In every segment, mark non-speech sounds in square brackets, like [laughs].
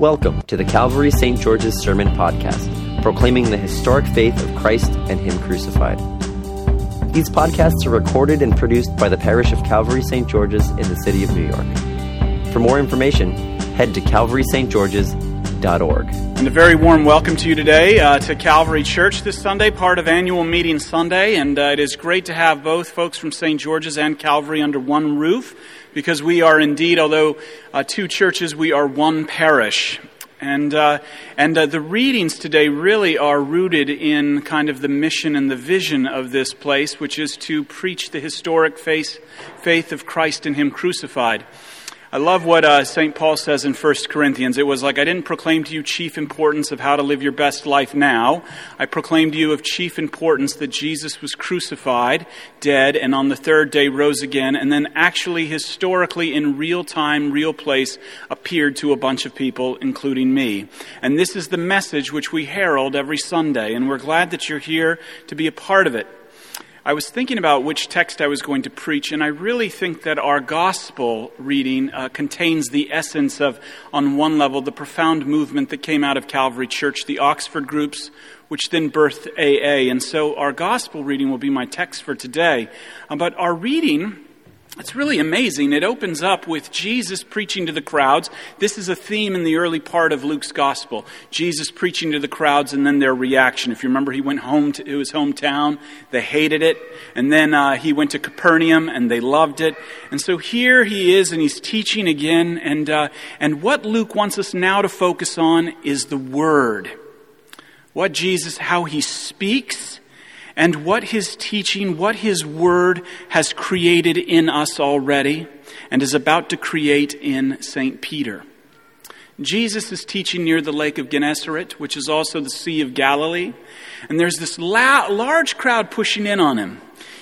Welcome to the Calvary St. George's Sermon Podcast, proclaiming the historic faith of Christ and Him crucified. These podcasts are recorded and produced by the parish of Calvary St. George's in the city of New York. For more information, head to calvarystgeorges.org. And a very warm welcome to you today uh, to Calvary Church this Sunday, part of Annual Meeting Sunday. And uh, it is great to have both folks from St. George's and Calvary under one roof because we are indeed, although uh, two churches, we are one parish. And, uh, and uh, the readings today really are rooted in kind of the mission and the vision of this place, which is to preach the historic faith, faith of Christ and Him crucified. I love what uh, St. Paul says in 1 Corinthians. It was like, I didn't proclaim to you chief importance of how to live your best life now. I proclaimed to you of chief importance that Jesus was crucified, dead, and on the third day rose again, and then actually, historically, in real time, real place, appeared to a bunch of people, including me. And this is the message which we herald every Sunday, and we're glad that you're here to be a part of it. I was thinking about which text I was going to preach, and I really think that our gospel reading uh, contains the essence of, on one level, the profound movement that came out of Calvary Church, the Oxford groups, which then birthed AA. And so our gospel reading will be my text for today. Uh, but our reading it's really amazing. It opens up with Jesus preaching to the crowds. This is a theme in the early part of Luke's gospel. Jesus preaching to the crowds and then their reaction. If you remember, he went home to his hometown. They hated it. And then uh, he went to Capernaum and they loved it. And so here he is and he's teaching again. And, uh, and what Luke wants us now to focus on is the Word. What Jesus, how he speaks and what his teaching, what his word has created in us already and is about to create in St. Peter. Jesus is teaching near the lake of Gennesaret, which is also the Sea of Galilee, and there's this la- large crowd pushing in on him.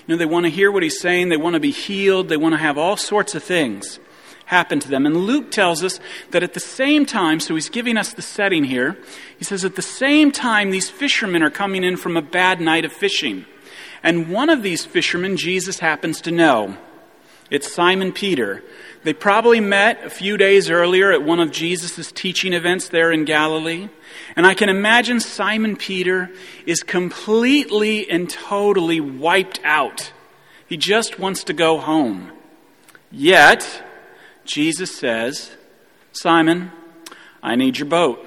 You know, they want to hear what he's saying, they want to be healed, they want to have all sorts of things happen to them. And Luke tells us that at the same time, so he's giving us the setting here, he says, at the same time, these fishermen are coming in from a bad night of fishing. And one of these fishermen, Jesus happens to know. It's Simon Peter. They probably met a few days earlier at one of Jesus' teaching events there in Galilee. And I can imagine Simon Peter is completely and totally wiped out. He just wants to go home. Yet, Jesus says, Simon, I need your boat.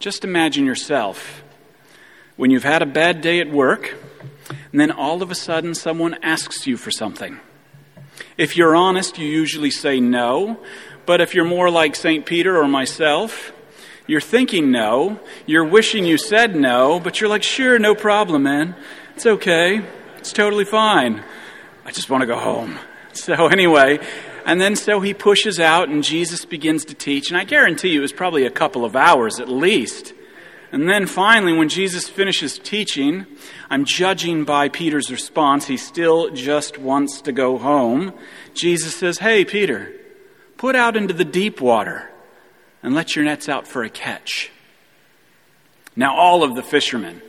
Just imagine yourself when you've had a bad day at work, and then all of a sudden someone asks you for something. If you're honest, you usually say no, but if you're more like St. Peter or myself, you're thinking no, you're wishing you said no, but you're like, sure, no problem, man. It's okay. It's totally fine. I just want to go home. [laughs] So, anyway, and then so he pushes out, and Jesus begins to teach. And I guarantee you it was probably a couple of hours at least. And then finally, when Jesus finishes teaching, I'm judging by Peter's response. He still just wants to go home. Jesus says, Hey, Peter, put out into the deep water and let your nets out for a catch. Now, all of the fishermen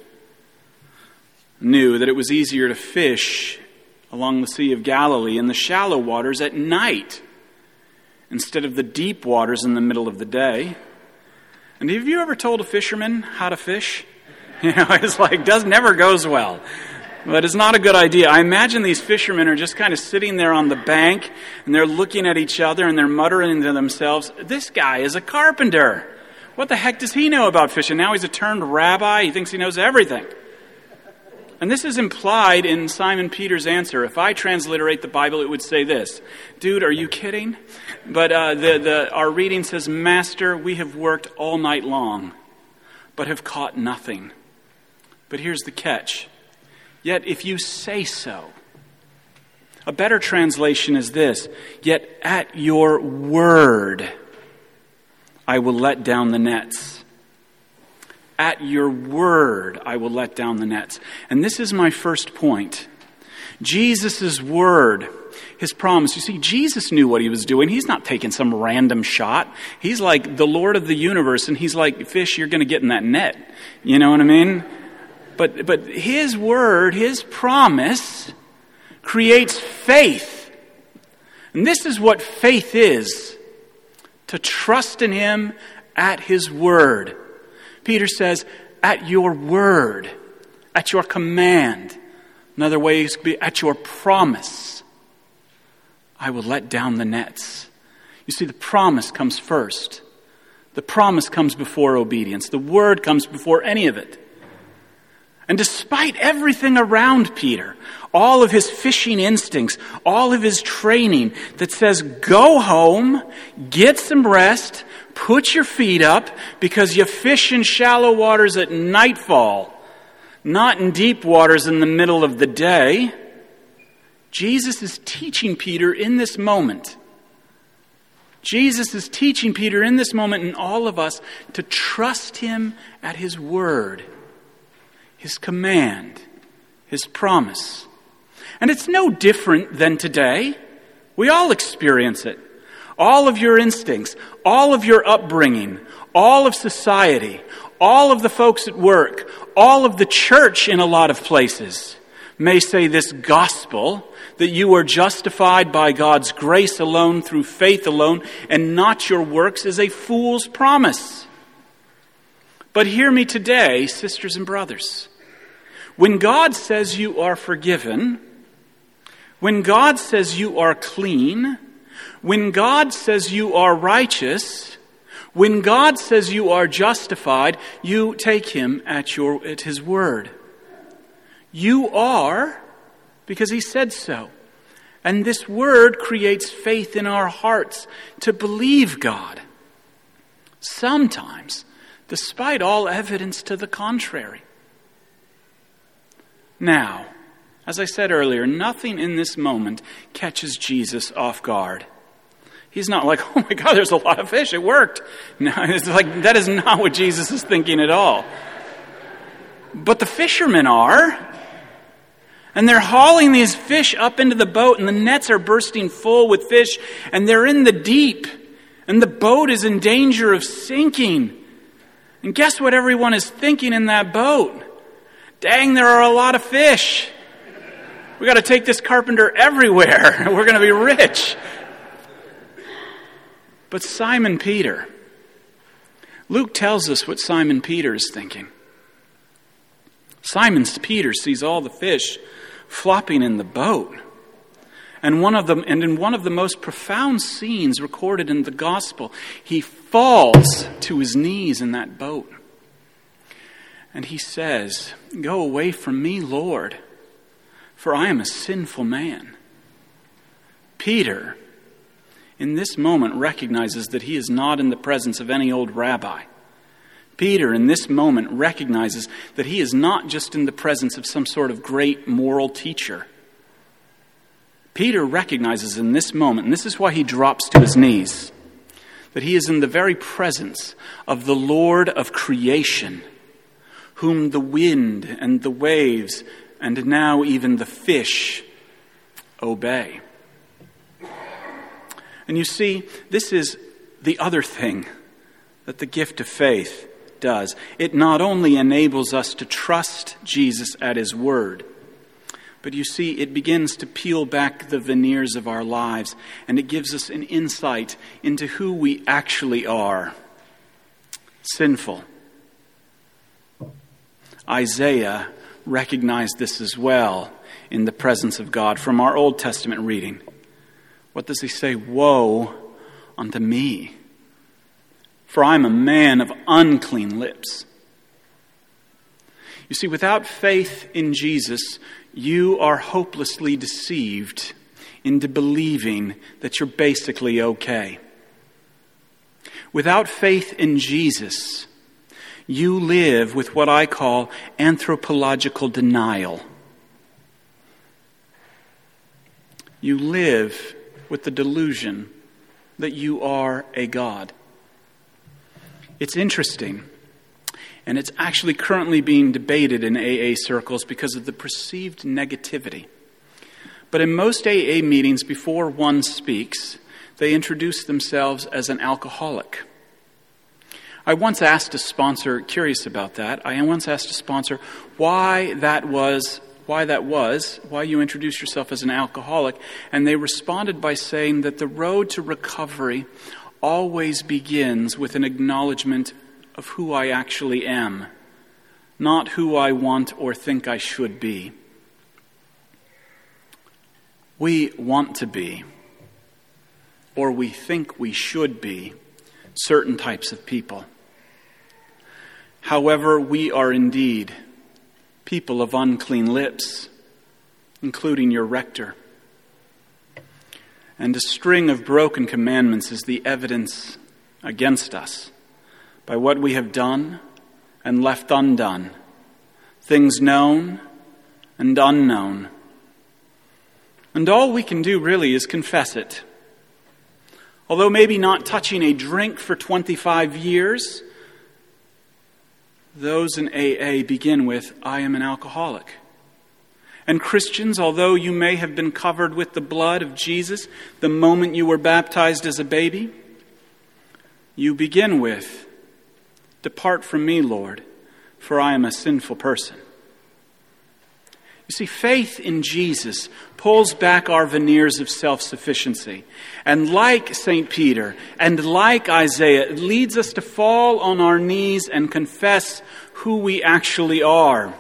knew that it was easier to fish along the Sea of Galilee in the shallow waters at night instead of the deep waters in the middle of the day. And have you ever told a fisherman how to fish? [laughs] You know, it's like, does never goes well. But it's not a good idea. I imagine these fishermen are just kind of sitting there on the bank and they're looking at each other and they're muttering to themselves, This guy is a carpenter. What the heck does he know about fishing? Now he's a turned rabbi. He thinks he knows everything. And this is implied in Simon Peter's answer. If I transliterate the Bible, it would say this Dude, are you kidding? But uh, the, the, our reading says, Master, we have worked all night long, but have caught nothing. But here's the catch. Yet if you say so, a better translation is this Yet at your word, I will let down the nets. At your word, I will let down the nets. And this is my first point. Jesus' word, his promise. You see, Jesus knew what he was doing. He's not taking some random shot. He's like the Lord of the universe, and he's like, fish, you're going to get in that net. You know what I mean? But, but his word, his promise, creates faith. And this is what faith is to trust in him at his word. Peter says, at your word, at your command. Another way is be at your promise. I will let down the nets. You see, the promise comes first. The promise comes before obedience. The word comes before any of it. And despite everything around Peter, all of his fishing instincts, all of his training that says, go home, get some rest, put your feet up, because you fish in shallow waters at nightfall, not in deep waters in the middle of the day. Jesus is teaching Peter in this moment. Jesus is teaching Peter in this moment and all of us to trust him at his word his command, his promise. And it's no different than today. We all experience it. All of your instincts, all of your upbringing, all of society, all of the folks at work, all of the church in a lot of places may say this gospel that you are justified by God's grace alone through faith alone and not your works is a fool's promise. But hear me today, sisters and brothers. When God says you are forgiven, when God says you are clean, when God says you are righteous, when God says you are justified, you take him at, your, at his word. You are because he said so. And this word creates faith in our hearts to believe God. Sometimes, despite all evidence to the contrary. Now, as I said earlier, nothing in this moment catches Jesus off guard. He's not like, [laughs] oh my God, there's a lot of fish. It worked. [laughs] No, it's like, that is not what Jesus is thinking at all. But the fishermen are. And they're hauling these fish up into the boat, and the nets are bursting full with fish, and they're in the deep, and the boat is in danger of sinking. And guess what everyone is thinking in that boat? Dang, there are a lot of fish. We got to take this carpenter everywhere. [laughs] We're going to be rich. But Simon Peter, Luke tells us what Simon Peter is thinking. Simon Peter sees all the fish flopping in the boat. And one of them and in one of the most profound scenes recorded in the gospel, he falls to his knees in that boat. And he says, Go away from me, Lord, for I am a sinful man. Peter, in this moment, recognizes that he is not in the presence of any old rabbi. Peter, in this moment, recognizes that he is not just in the presence of some sort of great moral teacher. Peter recognizes in this moment, and this is why he drops to his knees, that he is in the very presence of the Lord of creation whom the wind and the waves and now even the fish obey. And you see, this is the other thing that the gift of faith does. It not only enables us to trust Jesus at his word, but you see, it begins to peel back the veneers of our lives and it gives us an insight into who we actually are sinful Isaiah recognized this as well in the presence of God from our Old Testament reading. What does he say? Woe unto me, for I am a man of unclean lips. You see, without faith in Jesus, you are hopelessly deceived into believing that you're basically okay. Without faith in Jesus, you live with what I call anthropological denial. You live with the delusion that you are a God. It's interesting, and it's actually currently being debated in AA circles because of the perceived negativity. But in most AA meetings, before one speaks, they introduce themselves as an alcoholic. I once asked a sponsor, curious about that, I once asked a sponsor why that was why that was, why you introduced yourself as an alcoholic, and they responded by saying that the road to recovery always begins with an acknowledgement of who I actually am, not who I want or think I should be. We want to be, or we think we should be, certain types of people. However, we are indeed people of unclean lips, including your rector. And a string of broken commandments is the evidence against us by what we have done and left undone, things known and unknown. And all we can do really is confess it. Although maybe not touching a drink for 25 years, those in AA begin with, I am an alcoholic. And Christians, although you may have been covered with the blood of Jesus the moment you were baptized as a baby, you begin with, Depart from me, Lord, for I am a sinful person. You see, faith in Jesus pulls back our veneers of self sufficiency. And like St. Peter and like Isaiah, it leads us to fall on our knees and confess who we actually are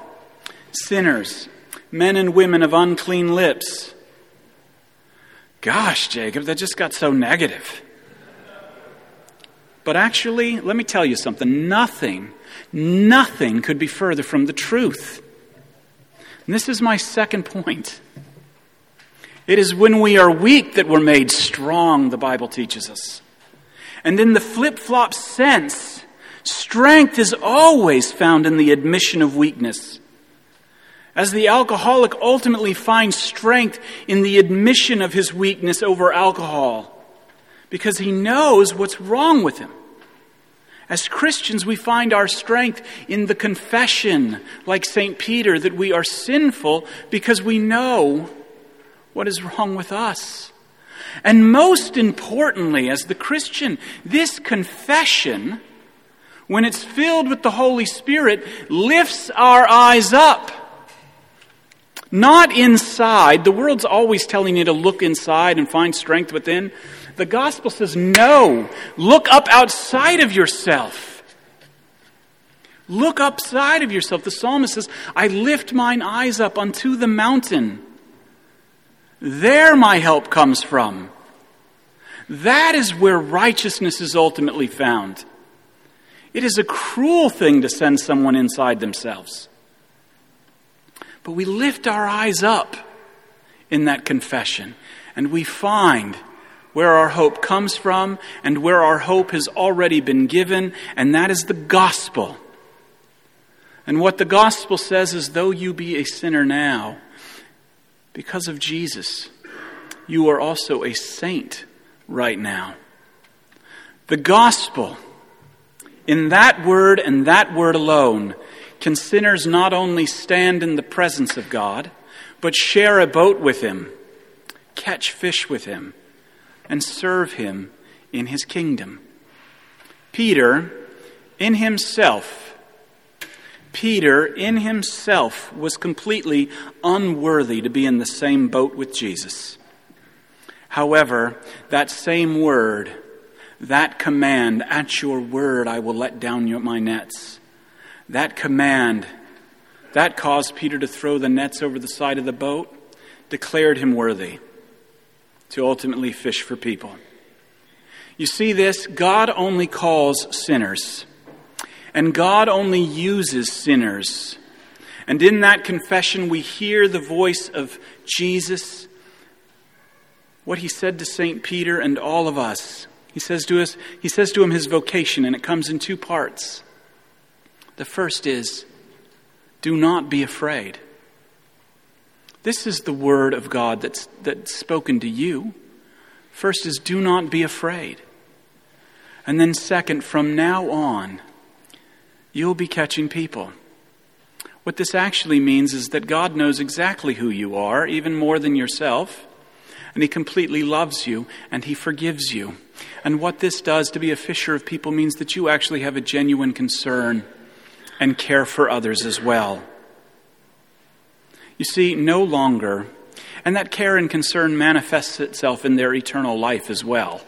sinners men and women of unclean lips. Gosh, Jacob, that just got so negative. But actually, let me tell you something nothing, nothing could be further from the truth. And this is my second point. It is when we are weak that we're made strong, the Bible teaches us. And in the flip flop sense, strength is always found in the admission of weakness as the alcoholic ultimately finds strength in the admission of his weakness over alcohol because he knows what's wrong with him. As Christians, we find our strength in the confession, like St. Peter, that we are sinful because we know what is wrong with us. And most importantly, as the Christian, this confession, when it's filled with the Holy Spirit, lifts our eyes up not inside. The world's always telling you to look inside and find strength within. The gospel says, no, look up outside of yourself. Look upside of yourself. The psalmist says, I lift mine eyes up unto the mountain. There my help comes from. That is where righteousness is ultimately found. It is a cruel thing to send someone inside themselves. But we lift our eyes up in that confession and we find where our hope comes from and where our hope has already been given, and that is the gospel. And what the gospel says is though you be a sinner now, because of Jesus, you are also a saint right now. The gospel, in that word and that word alone, can sinners not only stand in the presence of God, but share a boat with Him, catch fish with Him, and serve Him in His kingdom. Peter, in himself, Peter, in himself, was completely unworthy to be in the same boat with Jesus. However, that same word, that command, at your word I will let down your, my nets, that command, that caused Peter to throw the nets over the side of the boat, declared him worthy to ultimately fish for people. You see this? God only calls sinners, and God only uses sinners. And in that confession, we hear the voice of Jesus, what he said to St. Peter and all of us. He says to us, he says to him his vocation, and it comes in two parts. The first is do not be afraid. This is the word of God that's, that's spoken to you. First is do not be afraid. And then, second, from now on, you'll be catching people. What this actually means is that God knows exactly who you are, even more than yourself, and He completely loves you and He forgives you. And what this does to be a fisher of people means that you actually have a genuine concern and care for others as well. You see, no longer, and that care and concern manifests itself in their eternal life as well,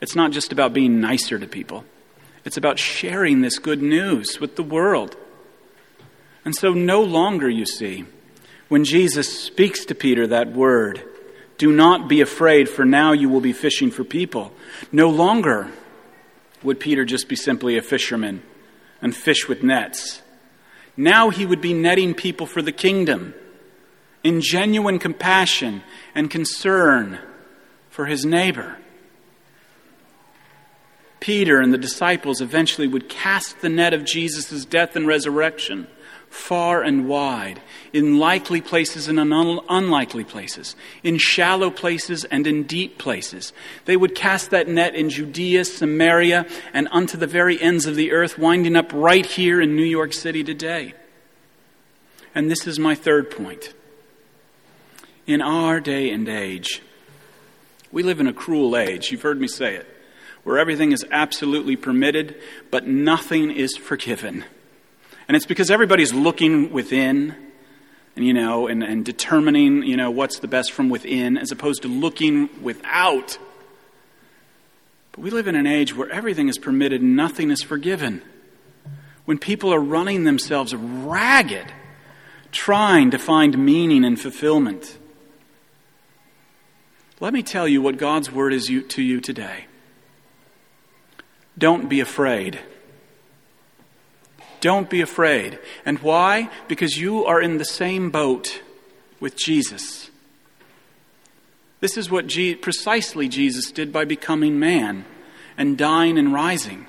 It's not just about being nicer to people, it's about sharing this good news with the world. And so, no longer, you see, when Jesus speaks to Peter that word, do not be afraid, for now you will be fishing for people. No longer would Peter just be simply a fisherman and fish with nets. Now he would be netting people for the kingdom in genuine compassion and concern for his neighbor. Peter and the disciples eventually would cast the net of Jesus' death and resurrection far and wide, in likely places and in unlikely places, in shallow places and in deep places. They would cast that net in Judea, Samaria, and unto the very ends of the earth, winding up right here in New York City today. And this is my third point. In our day and age, we live in a cruel age. You've heard me say it. Where everything is absolutely permitted, but nothing is forgiven. And it's because everybody's looking within and, you know, and, and determining, you know, what's the best from within as opposed to looking without. But we live in an age where everything is permitted and nothing is forgiven. When people are running themselves ragged, trying to find meaning and fulfillment. Let me tell you what God's word is to you today. Don't be afraid. Don't be afraid. And why? Because you are in the same boat with Jesus. This is what Je- precisely Jesus did by becoming man and dying and rising.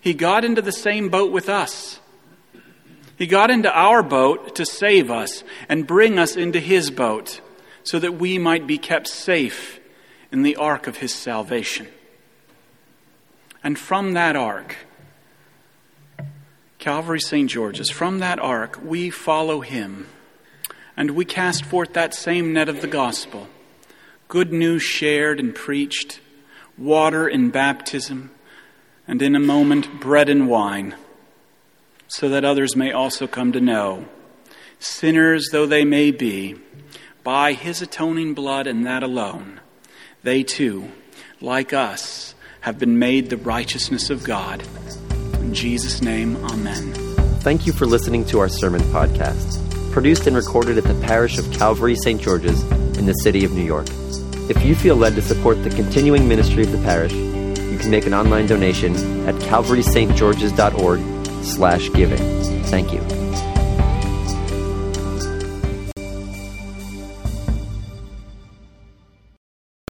He got into the same boat with us. He got into our boat to save us and bring us into his boat so that we might be kept safe in the ark of his salvation. And from that ark, Calvary St. George's, from that ark, we follow him and we cast forth that same net of the gospel. Good news shared and preached, water in baptism, and in a moment, bread and wine, so that others may also come to know, sinners though they may be, by his atoning blood and that alone, they too, like us, have been made the righteousness of God. In Jesus' name, amen. Thank you for listening to our sermon podcast, produced and recorded at the parish of Calvary St. George's in the city of New York. If you feel led to support the continuing ministry of the parish, you can make an online donation at calvarystgeorges.org slash giving. Thank you.